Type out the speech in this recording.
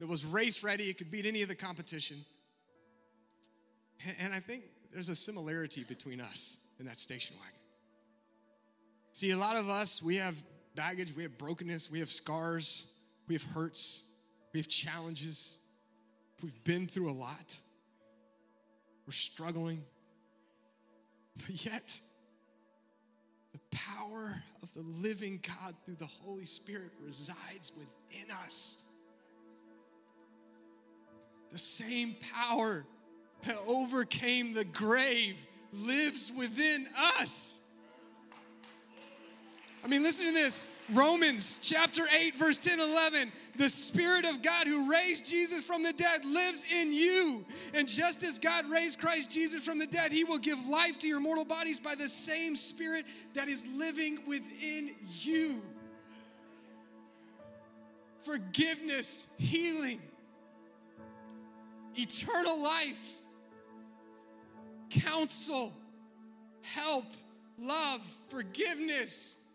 that was race ready, it could beat any of the competition. And I think there's a similarity between us and that station wagon. See, a lot of us, we have baggage, we have brokenness, we have scars, we have hurts, we have challenges. We've been through a lot. We're struggling. But yet, the power of the living God through the Holy Spirit resides within us. The same power that overcame the grave lives within us. I mean, listen to this Romans chapter 8, verse 10 11. The Spirit of God who raised Jesus from the dead lives in you. And just as God raised Christ Jesus from the dead, He will give life to your mortal bodies by the same Spirit that is living within you. Forgiveness, healing, eternal life, counsel, help, love, forgiveness